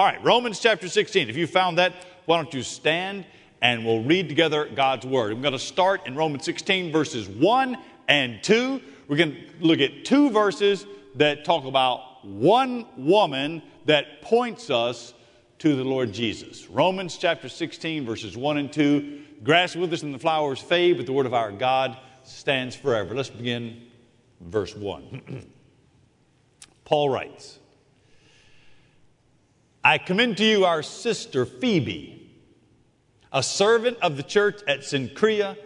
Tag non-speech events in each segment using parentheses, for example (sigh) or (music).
All right, Romans chapter 16. If you found that, why don't you stand and we'll read together God's word. I'm going to start in Romans 16, verses 1 and 2. We're going to look at two verses that talk about one woman that points us to the Lord Jesus. Romans chapter 16, verses 1 and 2. Grass withers and the flowers fade, but the word of our God stands forever. Let's begin verse 1. (clears throat) Paul writes, I commend to you our sister Phoebe, a servant of the church at Cenchrea,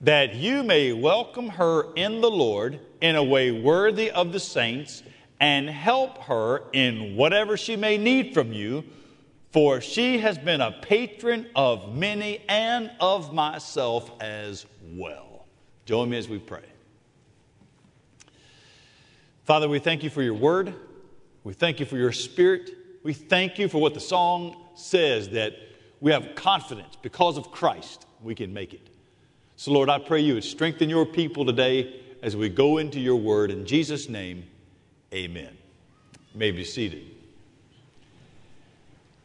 that you may welcome her in the Lord in a way worthy of the saints and help her in whatever she may need from you, for she has been a patron of many and of myself as well. Join me as we pray. Father, we thank you for your word. We thank you for your spirit. We thank you for what the song says that we have confidence because of Christ we can make it. So, Lord, I pray you would strengthen your people today as we go into your word. In Jesus' name, amen. You may be seated.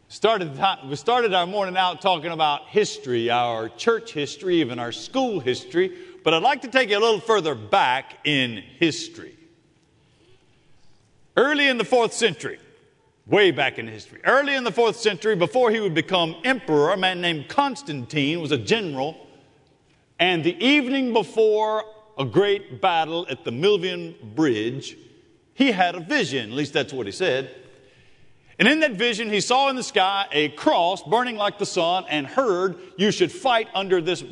Started, we started our morning out talking about history, our church history, even our school history, but I'd like to take you a little further back in history. Early in the fourth century, way back in history, early in the fourth century, before he would become emperor, a man named Constantine was a general, and the evening before a great battle at the Milvian Bridge, he had a vision, at least that's what he said. And in that vision, he saw in the sky a cross burning like the sun and heard, You should fight under this,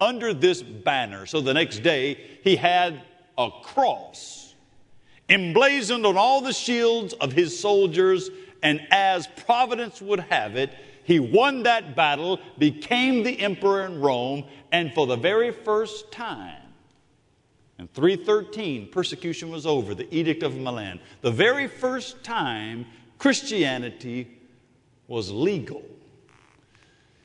under this banner. So the next day, he had a cross emblazoned on all the shields of his soldiers. And as providence would have it, he won that battle, became the emperor in Rome, and for the very first time, in 313, persecution was over, the Edict of Milan. The very first time Christianity was legal.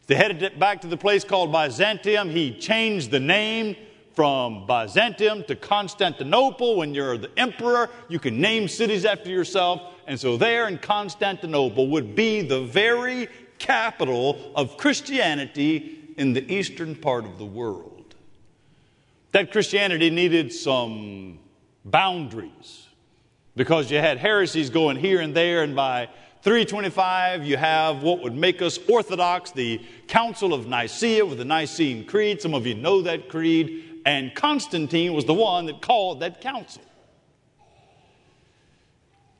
They headed back to the place called Byzantium. He changed the name from Byzantium to Constantinople. When you're the emperor, you can name cities after yourself. And so, there in Constantinople would be the very capital of Christianity in the eastern part of the world. That Christianity needed some boundaries because you had heresies going here and there, and by 325, you have what would make us Orthodox, the Council of Nicaea with the Nicene Creed. Some of you know that creed and Constantine was the one that called that council.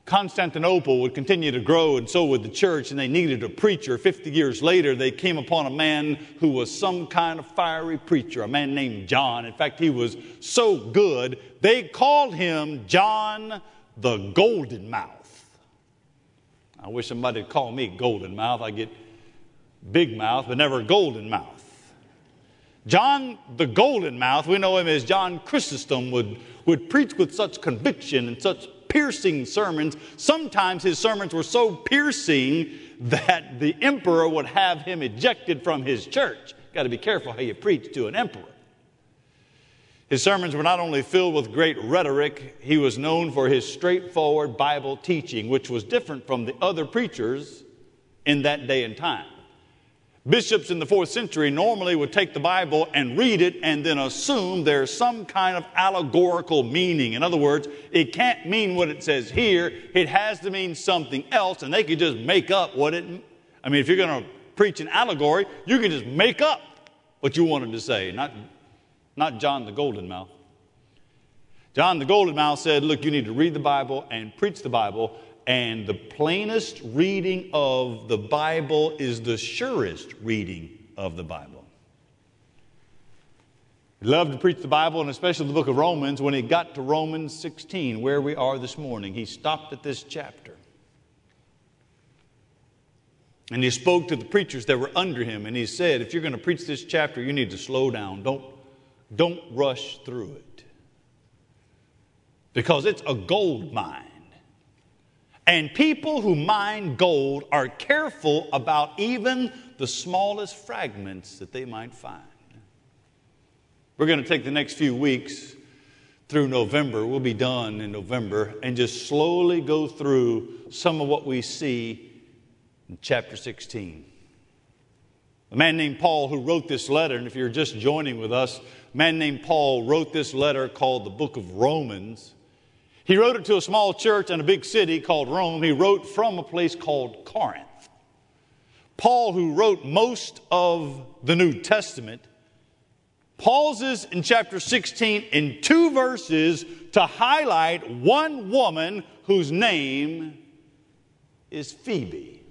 Constantinople would continue to grow, and so would the church, and they needed a preacher. Fifty years later, they came upon a man who was some kind of fiery preacher, a man named John. In fact, he was so good, they called him John the Golden Mouth. I wish somebody would call me Golden Mouth. I get big mouth, but never golden mouth. John the Golden Mouth, we know him as John Chrysostom, would, would preach with such conviction and such piercing sermons. Sometimes his sermons were so piercing that the emperor would have him ejected from his church. Got to be careful how you preach to an emperor. His sermons were not only filled with great rhetoric, he was known for his straightforward Bible teaching, which was different from the other preachers in that day and time. Bishops in the fourth century normally would take the Bible and read it and then assume there's some kind of allegorical meaning. In other words, it can't mean what it says here, it has to mean something else, and they could just make up what it. I mean, if you're going to preach an allegory, you can just make up what you wanted to say, not, not John the Golden Mouth. John the Golden Mouth said, Look, you need to read the Bible and preach the Bible and the plainest reading of the Bible is the surest reading of the Bible. He loved to preach the Bible, and especially the book of Romans. When he got to Romans 16, where we are this morning, he stopped at this chapter. And he spoke to the preachers that were under him, and he said, If you're going to preach this chapter, you need to slow down. Don't, don't rush through it. Because it's a gold mine. And people who mine gold are careful about even the smallest fragments that they might find. We're going to take the next few weeks through November, we'll be done in November, and just slowly go through some of what we see in chapter 16. A man named Paul who wrote this letter, and if you're just joining with us, a man named Paul wrote this letter called the book of Romans. He wrote it to a small church in a big city called Rome. He wrote from a place called Corinth. Paul, who wrote most of the New Testament, pauses in chapter 16 in two verses to highlight one woman whose name is Phoebe.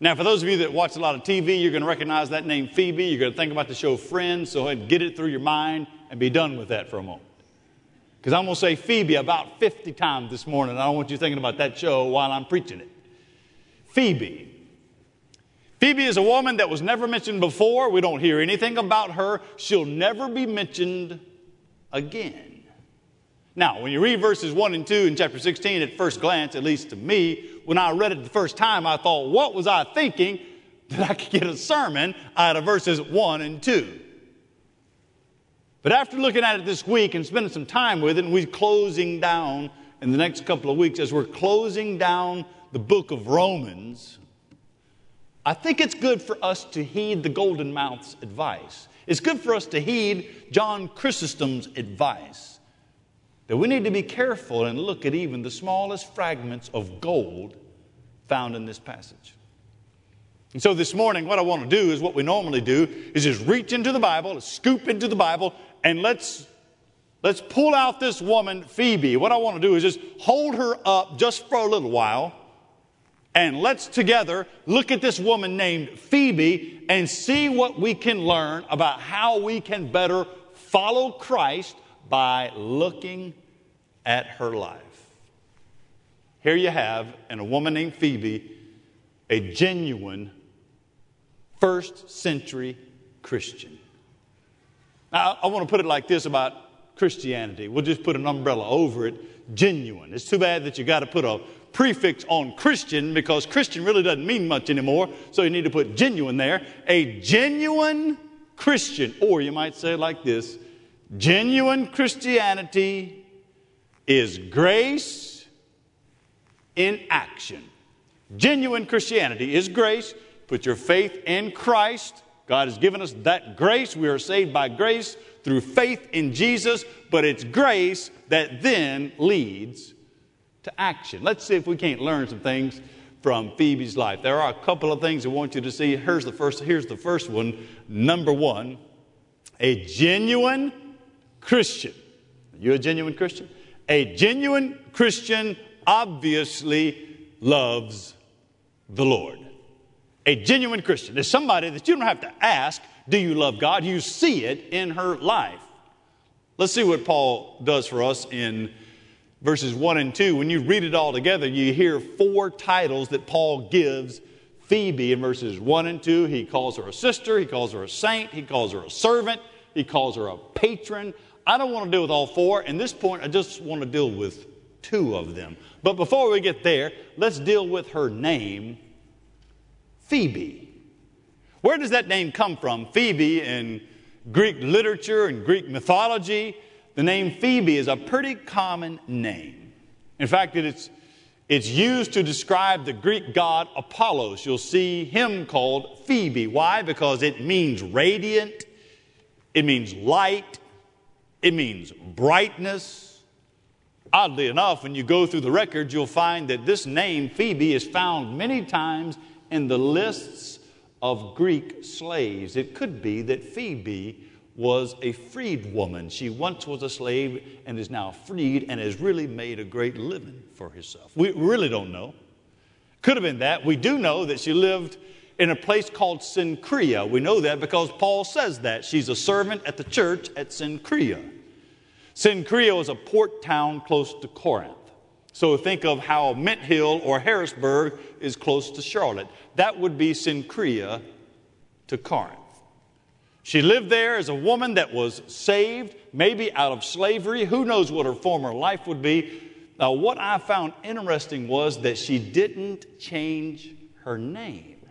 Now, for those of you that watch a lot of TV, you're going to recognize that name Phoebe. You're going to think about the show Friends, so get it through your mind and be done with that for a moment. Because I'm going to say Phoebe about 50 times this morning. I don't want you thinking about that show while I'm preaching it. Phoebe. Phoebe is a woman that was never mentioned before. We don't hear anything about her. She'll never be mentioned again. Now, when you read verses 1 and 2 in chapter 16, at first glance, at least to me, when I read it the first time, I thought, what was I thinking that I could get a sermon out of verses 1 and 2? But after looking at it this week and spending some time with it, and we're closing down in the next couple of weeks, as we're closing down the book of Romans, I think it's good for us to heed the Golden Mouth's advice. It's good for us to heed John Chrysostom's advice that we need to be careful and look at even the smallest fragments of gold found in this passage. And so this morning, what I want to do is what we normally do is just reach into the Bible, scoop into the Bible, and let's let's pull out this woman, Phoebe. What I want to do is just hold her up just for a little while, and let's together look at this woman named Phoebe and see what we can learn about how we can better follow Christ by looking at her life. Here you have, in a woman named Phoebe, a genuine first century Christian. Now, I want to put it like this about Christianity. We'll just put an umbrella over it genuine. It's too bad that you got to put a prefix on Christian because Christian really doesn't mean much anymore, so you need to put genuine there. A genuine Christian, or you might say it like this Genuine Christianity is grace in action. Genuine Christianity is grace. Put your faith in Christ. God has given us that grace. We are saved by grace through faith in Jesus, but it's grace that then leads to action. Let's see if we can't learn some things from Phoebe's life. There are a couple of things I want you to see. Here's the first, here's the first one. Number one, a genuine Christian. Are you a genuine Christian? A genuine Christian obviously loves the Lord. A genuine Christian is somebody that you don't have to ask, Do you love God? You see it in her life. Let's see what Paul does for us in verses 1 and 2. When you read it all together, you hear four titles that Paul gives Phoebe in verses 1 and 2. He calls her a sister, he calls her a saint, he calls her a servant, he calls her a patron, I don't want to deal with all four. In this point, I just want to deal with two of them. But before we get there, let's deal with her name, Phoebe. Where does that name come from? Phoebe in Greek literature and Greek mythology, the name Phoebe is a pretty common name. In fact, it's, it's used to describe the Greek god Apollos. You'll see him called Phoebe. Why? Because it means radiant, it means light, it means brightness. Oddly enough, when you go through the records, you'll find that this name, Phoebe, is found many times in the lists of Greek slaves. It could be that Phoebe was a freed woman. She once was a slave and is now freed and has really made a great living for herself. We really don't know. Could have been that. We do know that she lived in a place called Cenchrea. We know that because Paul says that. She's a servant at the church at Cenchrea. Cenchrea was a port town close to Corinth. So think of how Mint Hill or Harrisburg is close to Charlotte. That would be Cenchrea to Corinth. She lived there as a woman that was saved, maybe out of slavery. Who knows what her former life would be? Now, what I found interesting was that she didn't change her name.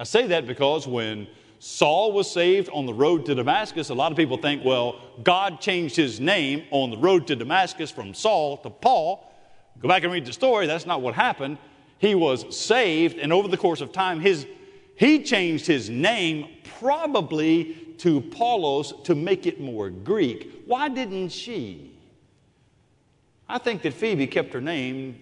I say that because when Saul was saved on the road to Damascus. A lot of people think, well, God changed his name on the road to Damascus from Saul to Paul. Go back and read the story. That's not what happened. he was saved, and over the course of time, his, he changed his name probably to Paulos to make it more Greek. Why didn't she? I think that Phoebe kept her name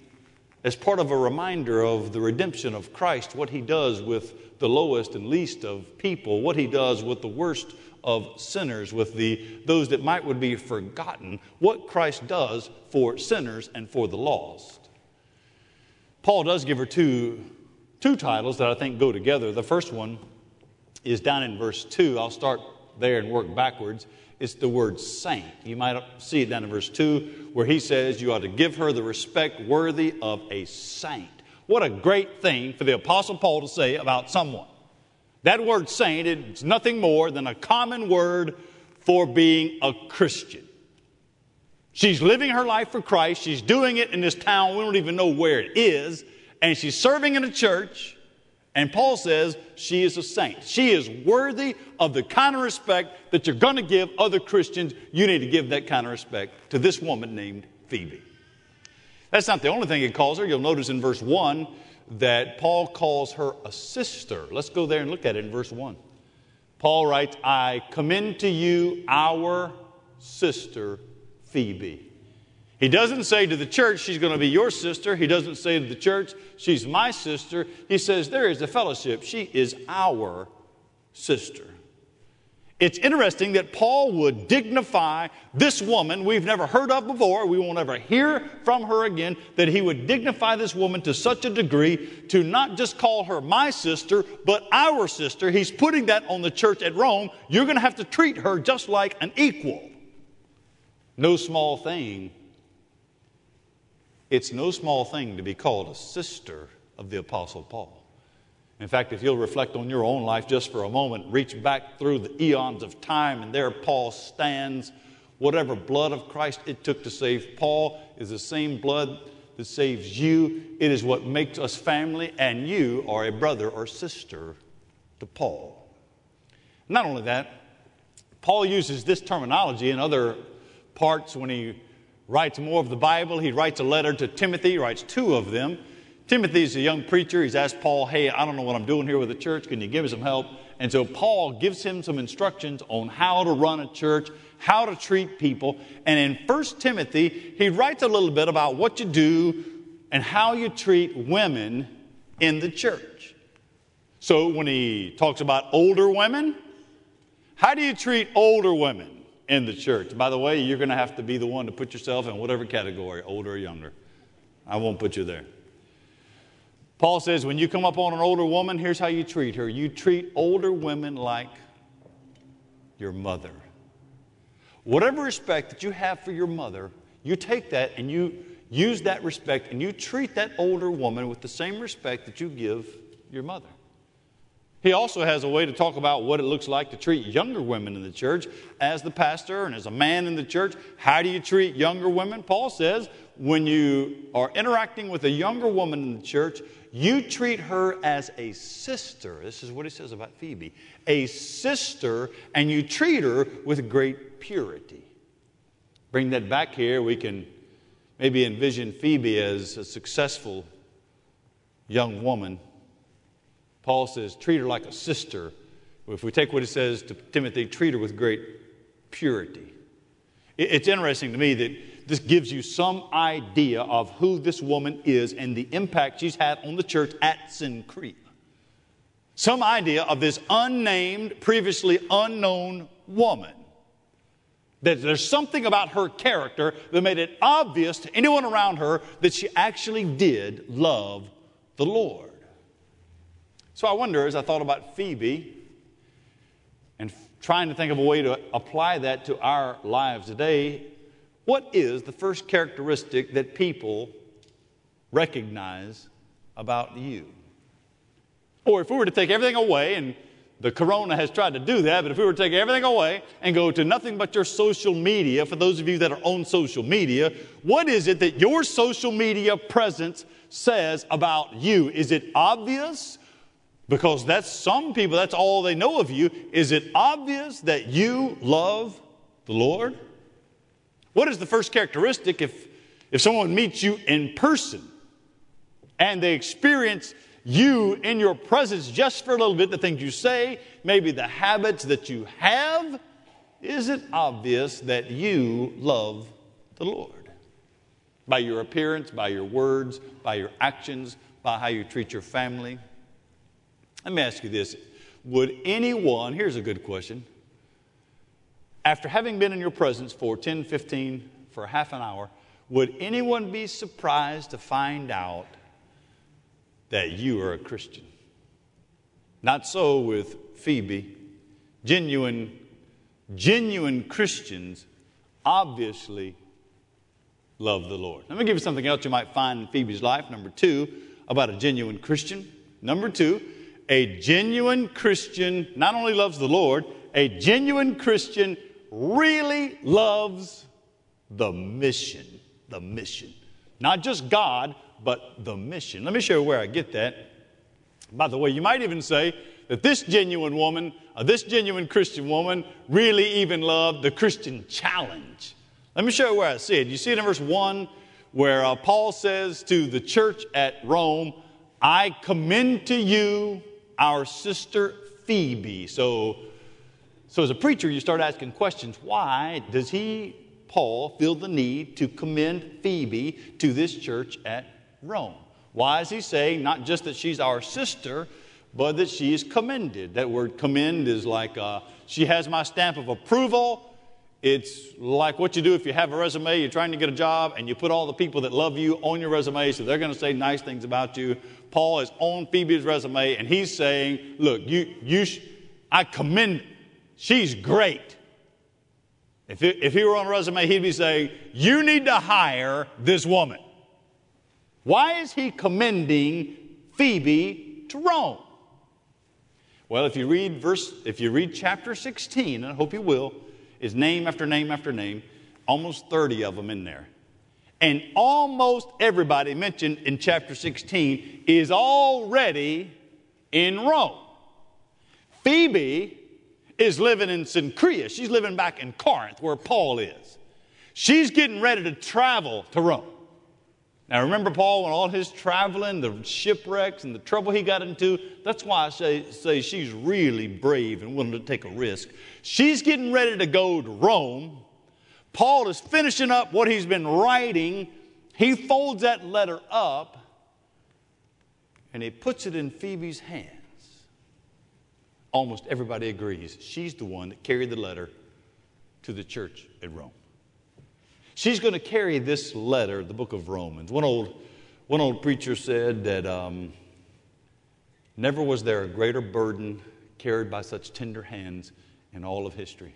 as part of a reminder of the redemption of Christ, what he does with the lowest and least of people, what he does with the worst of sinners, with the, those that might would be forgotten, what Christ does for sinners and for the lost. Paul does give her two, two titles that I think go together. The first one is down in verse 2. I'll start there and work backwards. It's the word saint. You might see it down in verse 2 where he says you ought to give her the respect worthy of a saint. What a great thing for the Apostle Paul to say about someone. That word saint is nothing more than a common word for being a Christian. She's living her life for Christ. She's doing it in this town. We don't even know where it is. And she's serving in a church. And Paul says she is a saint. She is worthy of the kind of respect that you're going to give other Christians. You need to give that kind of respect to this woman named Phoebe. That's not the only thing he calls her. You'll notice in verse 1 that Paul calls her a sister. Let's go there and look at it in verse 1. Paul writes, I commend to you our sister Phoebe. He doesn't say to the church, she's going to be your sister. He doesn't say to the church, she's my sister. He says, there is a fellowship. She is our sister. It's interesting that Paul would dignify this woman we've never heard of before, we won't ever hear from her again, that he would dignify this woman to such a degree to not just call her my sister, but our sister. He's putting that on the church at Rome. You're going to have to treat her just like an equal. No small thing. It's no small thing to be called a sister of the Apostle Paul. In fact, if you'll reflect on your own life just for a moment, reach back through the eons of time, and there Paul stands. Whatever blood of Christ it took to save Paul is the same blood that saves you. It is what makes us family, and you are a brother or sister to Paul. Not only that, Paul uses this terminology in other parts when he writes more of the Bible. He writes a letter to Timothy, writes two of them. Timothy's a young preacher. He's asked Paul, Hey, I don't know what I'm doing here with the church. Can you give me some help? And so Paul gives him some instructions on how to run a church, how to treat people. And in 1 Timothy, he writes a little bit about what you do and how you treat women in the church. So when he talks about older women, how do you treat older women in the church? By the way, you're going to have to be the one to put yourself in whatever category, older or younger. I won't put you there. Paul says, when you come up on an older woman, here's how you treat her. You treat older women like your mother. Whatever respect that you have for your mother, you take that and you use that respect and you treat that older woman with the same respect that you give your mother. He also has a way to talk about what it looks like to treat younger women in the church. As the pastor and as a man in the church, how do you treat younger women? Paul says when you are interacting with a younger woman in the church, you treat her as a sister. This is what he says about Phoebe a sister, and you treat her with great purity. Bring that back here, we can maybe envision Phoebe as a successful young woman. Paul says, treat her like a sister. If we take what he says to Timothy, treat her with great purity. It's interesting to me that this gives you some idea of who this woman is and the impact she's had on the church at Cenchrea. Some idea of this unnamed, previously unknown woman. That there's something about her character that made it obvious to anyone around her that she actually did love the Lord. So I wonder, as I thought about Phoebe and trying to think of a way to apply that to our lives today, what is the first characteristic that people recognize about you? Or if we were to take everything away, and the corona has tried to do that, but if we were to take everything away and go to nothing but your social media, for those of you that are on social media, what is it that your social media presence says about you? Is it obvious? Because that's some people, that's all they know of you. Is it obvious that you love the Lord? What is the first characteristic if, if someone meets you in person and they experience you in your presence just for a little bit, the things you say, maybe the habits that you have, is it obvious that you love the Lord? By your appearance, by your words, by your actions, by how you treat your family. Let me ask you this Would anyone, here's a good question, after having been in your presence for 10, 15, for half an hour, would anyone be surprised to find out that you are a Christian? Not so with Phoebe. Genuine, genuine Christians obviously love the Lord. Let me give you something else you might find in Phoebe's life. Number two, about a genuine Christian. Number two, a genuine Christian not only loves the Lord, a genuine Christian really loves the mission. The mission. Not just God, but the mission. Let me show you where I get that. By the way, you might even say that this genuine woman, uh, this genuine Christian woman, really even loved the Christian challenge. Let me show you where I see it. You see it in verse 1 where uh, Paul says to the church at Rome, I commend to you our sister Phoebe. So, so as a preacher, you start asking questions. Why does he, Paul, feel the need to commend Phoebe to this church at Rome? Why is he saying not just that she's our sister, but that she is commended? That word commend is like uh, she has my stamp of approval. It's like what you do if you have a resume, you're trying to get a job, and you put all the people that love you on your resume, so they're going to say nice things about you. Paul is on Phoebe's resume, and he's saying, Look, you, you sh- I commend, she's great. If, if he were on a resume, he'd be saying, You need to hire this woman. Why is he commending Phoebe to Rome? Well, if you read verse, if you read chapter 16, and I hope you will, is name after name after name, almost 30 of them in there. And almost everybody mentioned in chapter 16 is already in Rome. Phoebe is living in Cenchrea. She's living back in Corinth where Paul is. She's getting ready to travel to Rome. Now, remember Paul and all his traveling, the shipwrecks and the trouble he got into? That's why I say, say she's really brave and willing to take a risk. She's getting ready to go to Rome. Paul is finishing up what he's been writing. He folds that letter up and he puts it in Phoebe's hands. Almost everybody agrees she's the one that carried the letter to the church at Rome. She's going to carry this letter, the book of Romans. One old, one old preacher said that um, never was there a greater burden carried by such tender hands in all of history.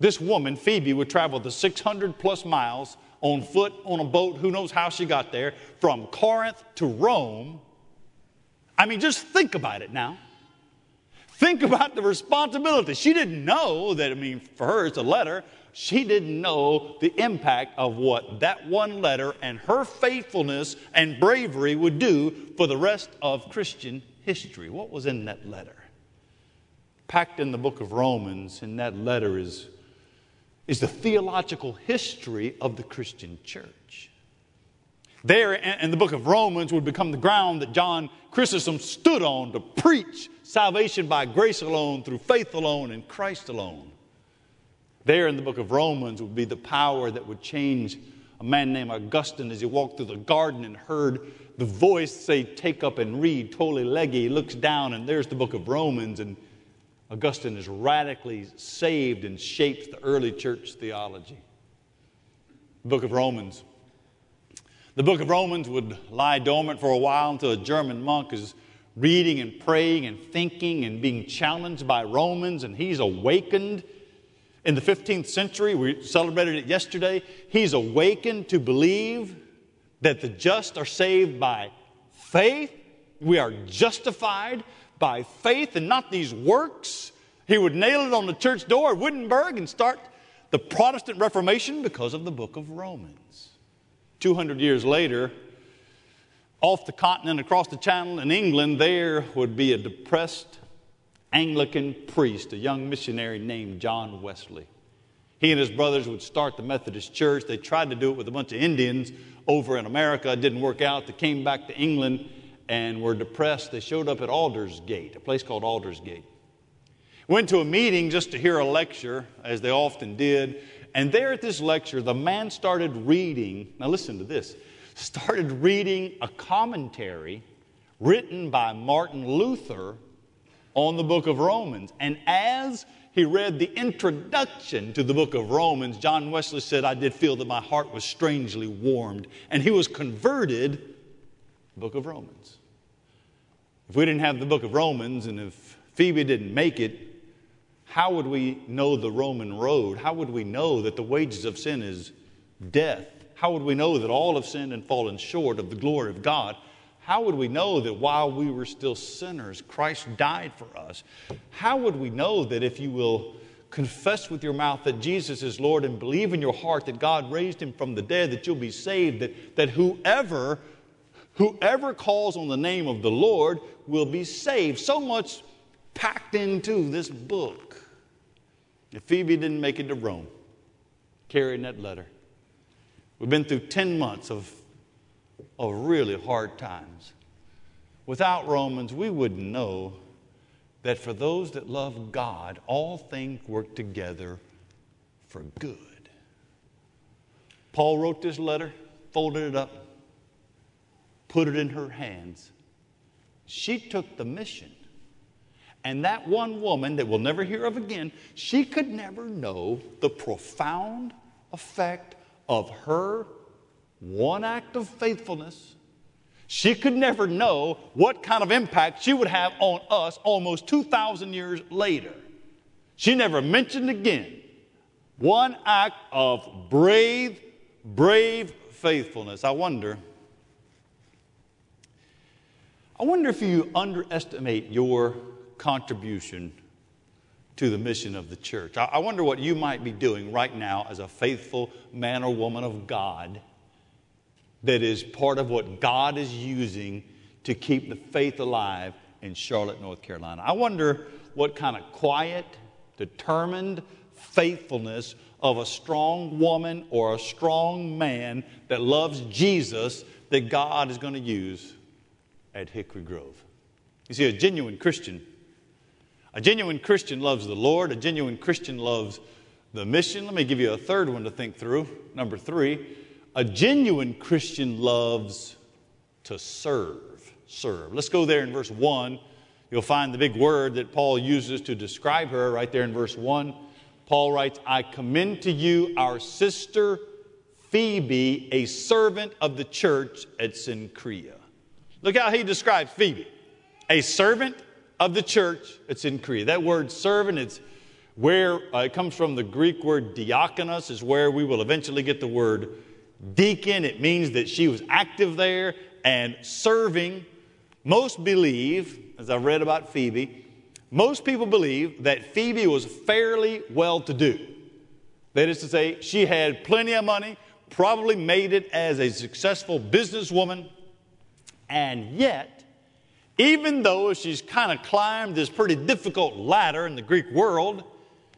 This woman, Phoebe, would travel the 600 plus miles on foot, on a boat, who knows how she got there, from Corinth to Rome. I mean, just think about it now. Think about the responsibility. She didn't know that, I mean, for her, it's a letter, she didn't know the impact of what that one letter and her faithfulness and bravery would do for the rest of Christian history. What was in that letter? Packed in the book of Romans, in that letter is, is the theological history of the Christian church. There in the book of Romans would become the ground that John Chrysostom stood on to preach salvation by grace alone, through faith alone, in Christ alone. There in the book of Romans would be the power that would change a man named Augustine as he walked through the garden and heard the voice say, Take up and read, Tolle Lege. He looks down, and there's the book of Romans, and Augustine is radically saved and shapes the early church theology. The book of Romans. The book of Romans would lie dormant for a while until a German monk is reading and praying and thinking and being challenged by Romans, and he's awakened in the 15th century, we celebrated it yesterday, he's awakened to believe that the just are saved by faith. We are justified by faith and not these works. He would nail it on the church door at Wittenberg and start the Protestant Reformation because of the book of Romans. 200 years later, off the continent, across the channel in England, there would be a depressed Anglican priest, a young missionary named John Wesley. He and his brothers would start the Methodist Church. They tried to do it with a bunch of Indians over in America. It didn't work out. They came back to England and were depressed. They showed up at Aldersgate, a place called Aldersgate. Went to a meeting just to hear a lecture, as they often did. And there at this lecture, the man started reading, now listen to this, started reading a commentary written by Martin Luther on the book of Romans. And as he read the introduction to the book of Romans, John Wesley said, I did feel that my heart was strangely warmed. And he was converted, book of Romans. If we didn't have the book of Romans and if Phoebe didn't make it, how would we know the Roman road? How would we know that the wages of sin is death? How would we know that all have sinned and fallen short of the glory of God? How would we know that while we were still sinners, Christ died for us? How would we know that if you will confess with your mouth that Jesus is Lord and believe in your heart that God raised him from the dead, that you'll be saved, that, that whoever, whoever calls on the name of the Lord will be saved? So much packed into this book. If Phoebe didn't make it to Rome, carrying that letter, we've been through 10 months of of really hard times. Without Romans, we wouldn't know that for those that love God, all things work together for good. Paul wrote this letter, folded it up, put it in her hands. She took the mission. And that one woman that we'll never hear of again, she could never know the profound effect of her one act of faithfulness, she could never know what kind of impact she would have on us almost 2,000 years later. She never mentioned again one act of brave, brave faithfulness. I wonder. I wonder if you underestimate your contribution to the mission of the church. I wonder what you might be doing right now as a faithful man or woman of God that is part of what God is using to keep the faith alive in Charlotte, North Carolina. I wonder what kind of quiet, determined faithfulness of a strong woman or a strong man that loves Jesus that God is going to use at Hickory Grove. You see, a genuine Christian, a genuine Christian loves the Lord, a genuine Christian loves the mission. Let me give you a third one to think through. Number three, a genuine Christian loves to serve. Serve. Let's go there in verse 1. You'll find the big word that Paul uses to describe her right there in verse 1. Paul writes, I commend to you our sister Phoebe, a servant of the church at Cenchrea. Look how he describes Phoebe, a servant of the church at Cenchrea. That word servant, it's where uh, it comes from the Greek word diakonos, is where we will eventually get the word deacon. It means that she was active there and serving. Most believe, as I've read about Phoebe, most people believe that Phoebe was fairly well to do. That is to say, she had plenty of money, probably made it as a successful businesswoman, and yet, even though she's kind of climbed this pretty difficult ladder in the Greek world,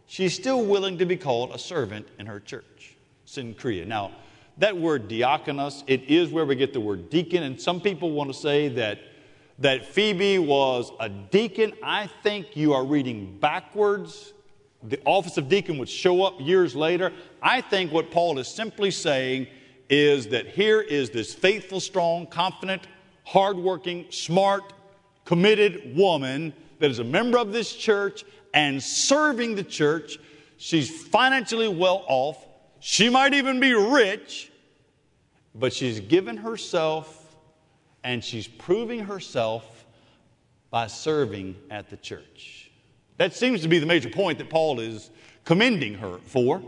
she's still willing to be called a servant in her church, Cenchrea. Now, that word diakonos, it is where we get the word deacon. And some people want to say that, that Phoebe was a deacon. I think you are reading backwards. The office of deacon would show up years later. I think what Paul is simply saying is that here is this faithful, strong, confident, hardworking, smart, committed woman that is a member of this church and serving the church. She's financially well off. She might even be rich, but she's given herself and she's proving herself by serving at the church. That seems to be the major point that Paul is commending her for.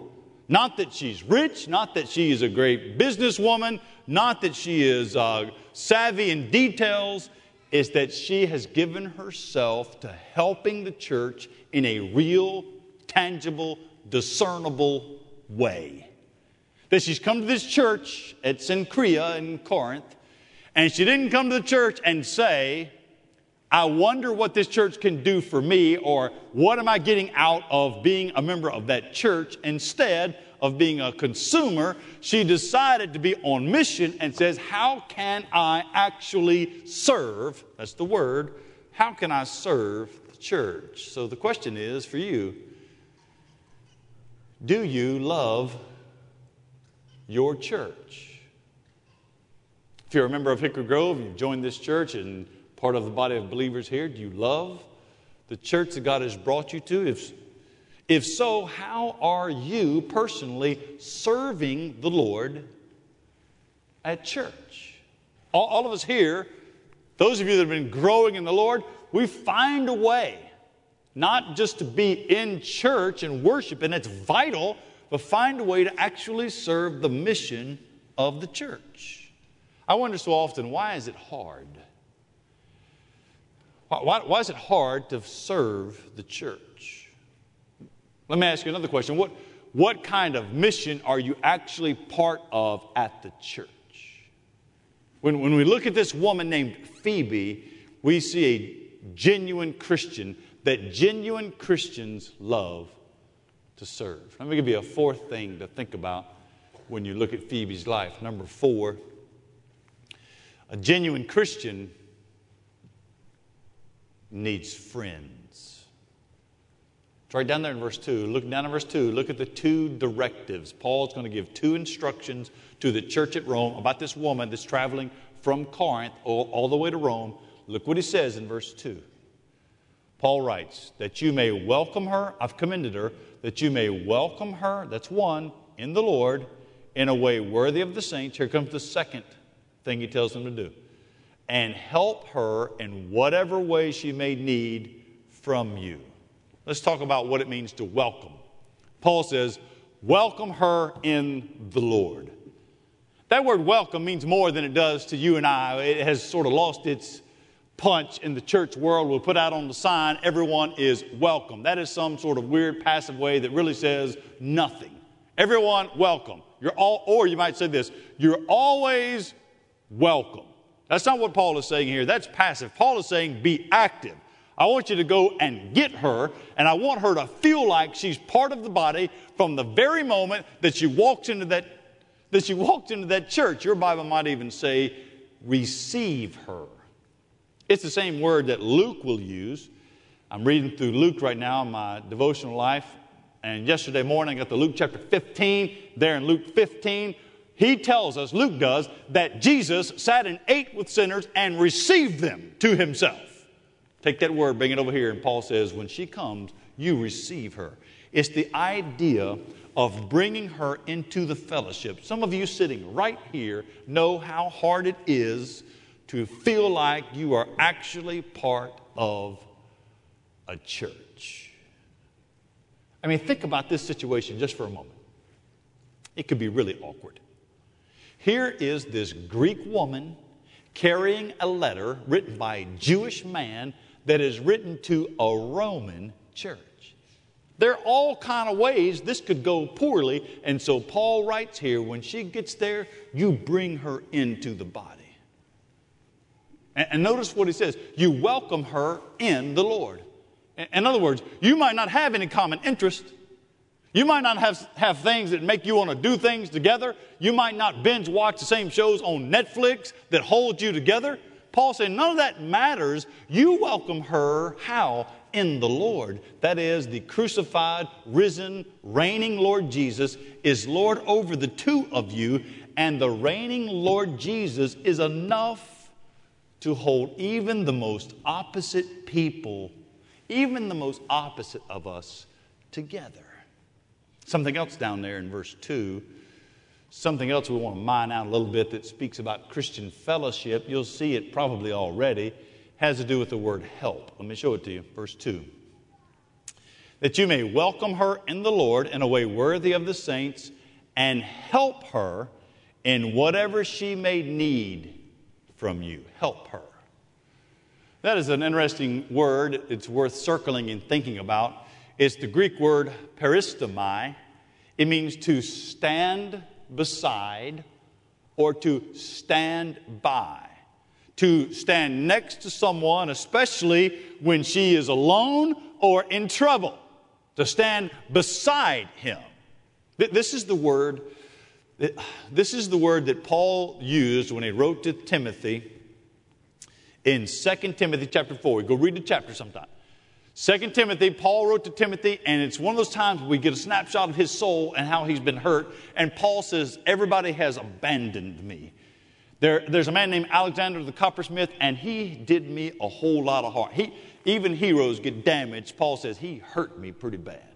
Not that she's rich, not that she is a great businesswoman, not that she is uh, savvy in details, is that she has given herself to helping the church in a real, tangible, discernible way. That she's come to this church at Cenchrea in Corinth, and she didn't come to the church and say, I wonder what this church can do for me, or what am I getting out of being a member of that church instead of being a consumer. She decided to be on mission and says, How can I actually serve? That's the word. How can I serve the church? So the question is for you Do you love your church? If you're a member of Hickory Grove, you've joined this church and part of the body of believers here, do you love the church that God has brought you to? If, if so, how are you personally serving the Lord at church? All, all of us here, those of you that have been growing in the Lord, we find a way not just to be in church and worship, and it's vital, but find a way to actually serve the mission of the church. I wonder so often, why is it hard? Why, why, is it hard to serve the church? Let me ask you another question. What, what kind of mission are you actually part of at the church? When, when we look at this woman named Phoebe, we see a genuine Christian that genuine Christians love to serve. Let me give you a fourth thing to think about when you look at Phoebe's life. Number four, a genuine Christian needs friends. It's right down there in verse 2. Look down in verse 2. Look at the two directives. Paul's going to give two instructions to the church at Rome about this woman that's traveling from Corinth all, all the way to Rome. Look what he says in verse 2. Paul writes, That you may welcome her, I've commended her, that you may welcome her, that's one, in the Lord, in a way worthy of the saints. Here comes the second thing he tells them to do and help her in whatever way she may need from you. Let's talk about what it means to welcome. Paul says, Welcome her in the Lord. That word welcome means more than it does to you and I. It has sort of lost its punch in the church world. We'll put out on the sign, everyone is welcome. That is some sort of weird passive way that really says nothing. Everyone welcome. You're all, or you might say this, you're always welcome. That's not what Paul is saying here. That's passive. Paul is saying be active. I want you to go and get her, and I want her to feel like she's part of the body from the very moment that she walks into that that she walked into that church. Your Bible might even say, receive her. It's the same word that Luke will use. I'm reading through Luke right now in my devotional life, and yesterday morning I got to Luke chapter 15. There in Luke 15, he tells us, Luke does, that Jesus sat and ate with sinners and received them to himself. Take that word, bring it over here, and Paul says, when she comes, you receive her. It's the idea of bringing her into the fellowship. Some of you sitting right here know how hard it is to feel like you are actually part of a church. I mean, think about this situation just for a moment. It could be really awkward. Here is this Greek woman carrying a letter written by a Jewish man that is written to a Roman church. There are all kind of ways this could go poorly, and so Paul writes here, when she gets there, you bring her into the body. And, and notice what he says, you welcome her in the Lord. In other words, you might not have any common interest, you might not have, have things that make you want to do things together. You might not binge watch the same shows on Netflix that hold you together. Paul said, none of that matters. You welcome her how? In the Lord. That is, the crucified, risen, reigning Lord Jesus is Lord over the two of you, and the reigning Lord Jesus is enough to hold even the most opposite people, even the most opposite of us, together. Something else down there in verse 2, something else we want to mine out a little bit that speaks about Christian fellowship. You'll see it probably already, has to do with the word help. Let me show it to you. Verse 2 that you may welcome her in the Lord in a way worthy of the saints and help her in whatever she may need from you. Help her. That is an interesting word. It's worth circling and thinking about. It's the Greek word peristomai. It means to stand beside or to stand by. to stand next to someone, especially when she is alone or in trouble, to stand beside him. This is the word. This is the word that Paul used when he wrote to Timothy in 2 Timothy chapter 4. We Go read the chapter sometime. 2 Timothy, Paul wrote to Timothy, and it's one of those times we get a snapshot of his soul and how he's been hurt. And Paul says, Everybody has abandoned me. There, there's a man named Alexander the coppersmith, and he did me a whole lot of harm. He, even heroes get damaged. Paul says, He hurt me pretty bad.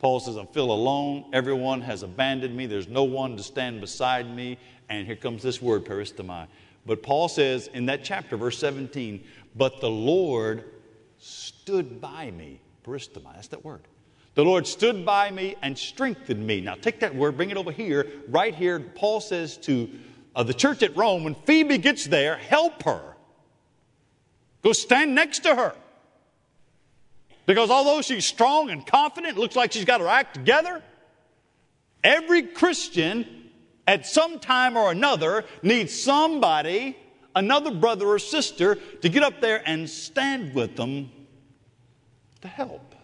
Paul says, I feel alone. Everyone has abandoned me. There's no one to stand beside me. And here comes this word, peristomai. But Paul says in that chapter, verse 17, But the Lord stood by me. Peristomai, that's that word. The Lord stood by me and strengthened me. Now take that word, bring it over here. Right here, Paul says to uh, the church at Rome, when Phoebe gets there, help her. Go stand next to her. Because although she's strong and confident, looks like she's got her act together, every Christian at some time or another needs somebody another brother or sister to get up there and stand with them to help.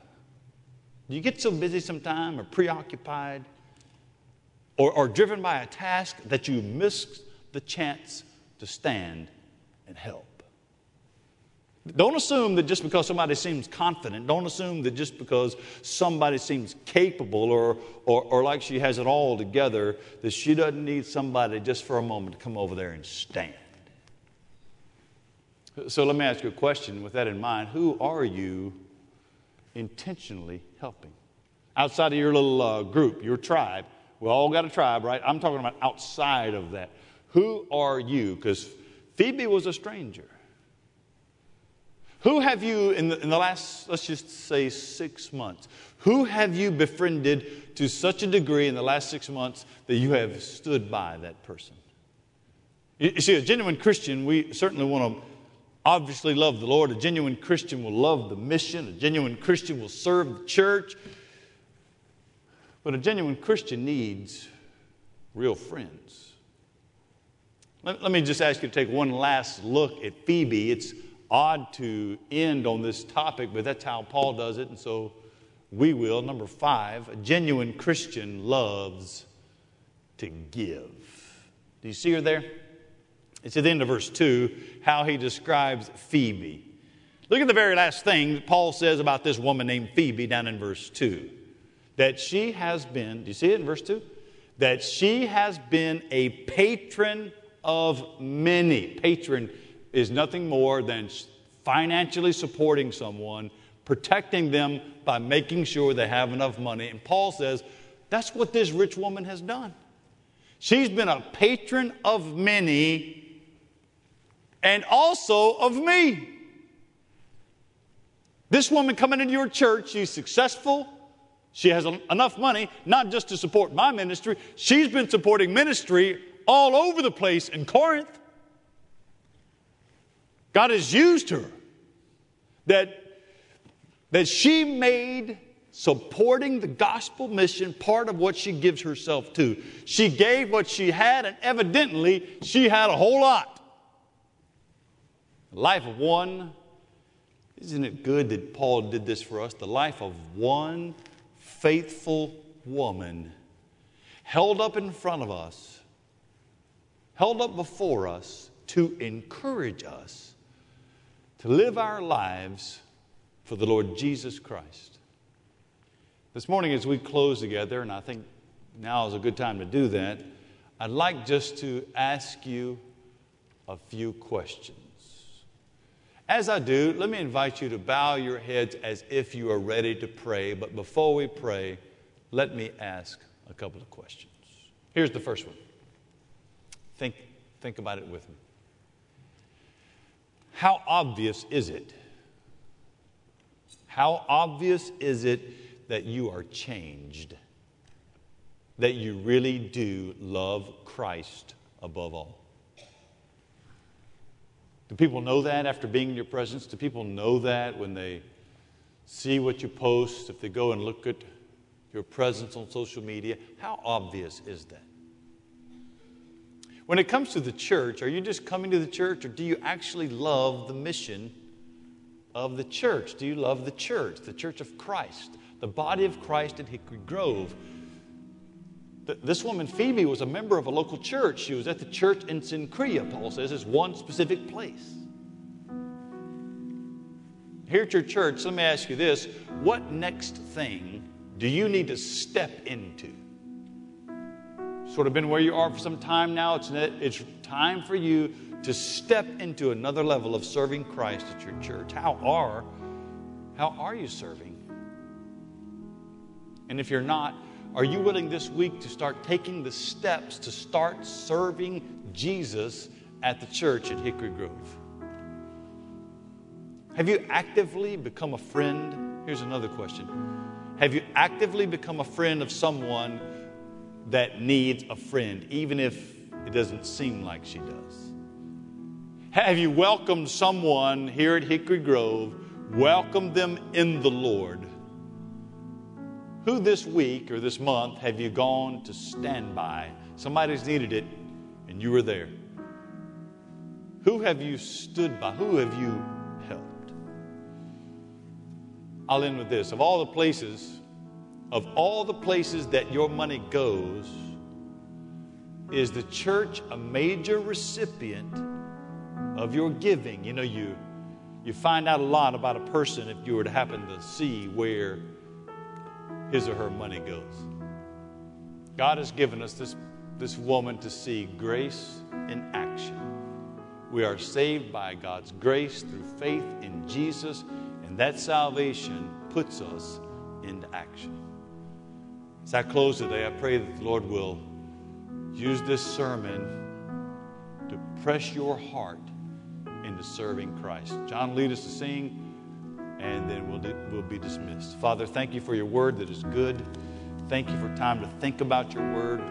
You get so busy sometime or preoccupied or, or driven by a task that you miss the chance to stand and help. Don't assume that just because somebody seems confident, don't assume that just because somebody seems capable or, or, or, like she has it all together, that she doesn't need somebody just for a moment to come over there and stand. So let me ask you a question with that in mind. Who are you intentionally helping? Outside of your little uh, group, your tribe. We all got a tribe, right? I'm talking about outside of that. Who are you? Because Phoebe was a stranger. Who have you, in the, in the last, let's just say six months, who have you befriended to such a degree in the last six months that you have stood by that person? You see, a genuine Christian, we certainly want to obviously love the Lord. A genuine Christian will love the mission. A genuine Christian will serve the church. But a genuine Christian needs real friends. Let, let me just ask you to take one last look at Phoebe. It's odd to end on this topic, but that's how Paul does it, and so we will. Number five, a genuine Christian loves to give. Do you see her there? It's at the end of verse 2 how he describes Phoebe. Look at the very last thing Paul says about this woman named Phoebe down in verse 2. That she has been, do you see it in verse 2? That she has been a patron of many. Patron is nothing more than financially supporting someone, protecting them by making sure they have enough money. And Paul says that's what this rich woman has done. She's been a patron of many and also of me. This woman coming into your church, she's successful. She has enough money, not just to support my ministry, she's been supporting ministry all over the place in Corinth. God has used her. That, that she made supporting the gospel mission part of what she gives herself to. She gave what she had, and evidently she had a whole lot. Life of one, isn't it good that Paul did this for us? The life of one faithful woman held up in front of us, held up before us to encourage us to live our lives for the Lord Jesus Christ. This morning, as we close together, and I think now is a good time to do that, I'd like just to ask you a few questions. As I do, let me invite you to bow your heads as if you are ready to pray. But before we pray, let me ask a couple of questions. Here's the first one. Think, think about it with me. How obvious is it? How obvious is it that you are changed? That you really do love Christ above all? Do people know that after being in your presence? Do people know that when they see what you post, if they go and look at your presence on social media? How obvious is that? When it comes to the church, are you just coming to the church or do you actually love the mission of the church? Do you love the church, the church of Christ, the body of Christ at Hickory Grove? This woman, Phoebe, was a member of a local church. She was at the church in Cenchrea, Paul says, is one specific place. Here at your church, let me ask you this what next thing do you need to step into? Sort of been where you are for some time now. It's, it's time for you to step into another level of serving Christ at your church. How are, how are you serving? And if you're not, are you willing this week to start taking the steps to start serving Jesus at the church at Hickory Grove? Have you actively become a friend? Here's another question Have you actively become a friend of someone that needs a friend, even if it doesn't seem like she does? Have you welcomed someone here at Hickory Grove, welcomed them in the Lord? Who this week or this month have you gone to stand by? Somebody's needed it and you were there. Who have you stood by? Who have you helped? I'll end with this. Of all the places, of all the places that your money goes, is the church a major recipient of your giving? You know, you, you find out a lot about a person if you were to happen to see where his or her money goes. God has given us this, this woman to see grace in action. We are saved by God's grace through faith in Jesus, and that salvation puts us into action. As I close today, I pray that the Lord will use this sermon to press your heart into serving Christ. John, lead us to sing and then we'll, do, we'll be dismissed. Father, thank you for your word that is good. Thank you for time to think about your word.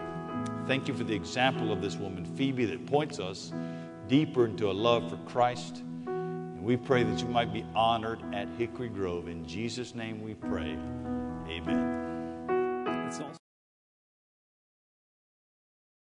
Thank you for the example of this woman, Phoebe, that points us deeper into a love for Christ. And we pray that you might be honored at Hickory Grove. In Jesus' name we pray. Amen.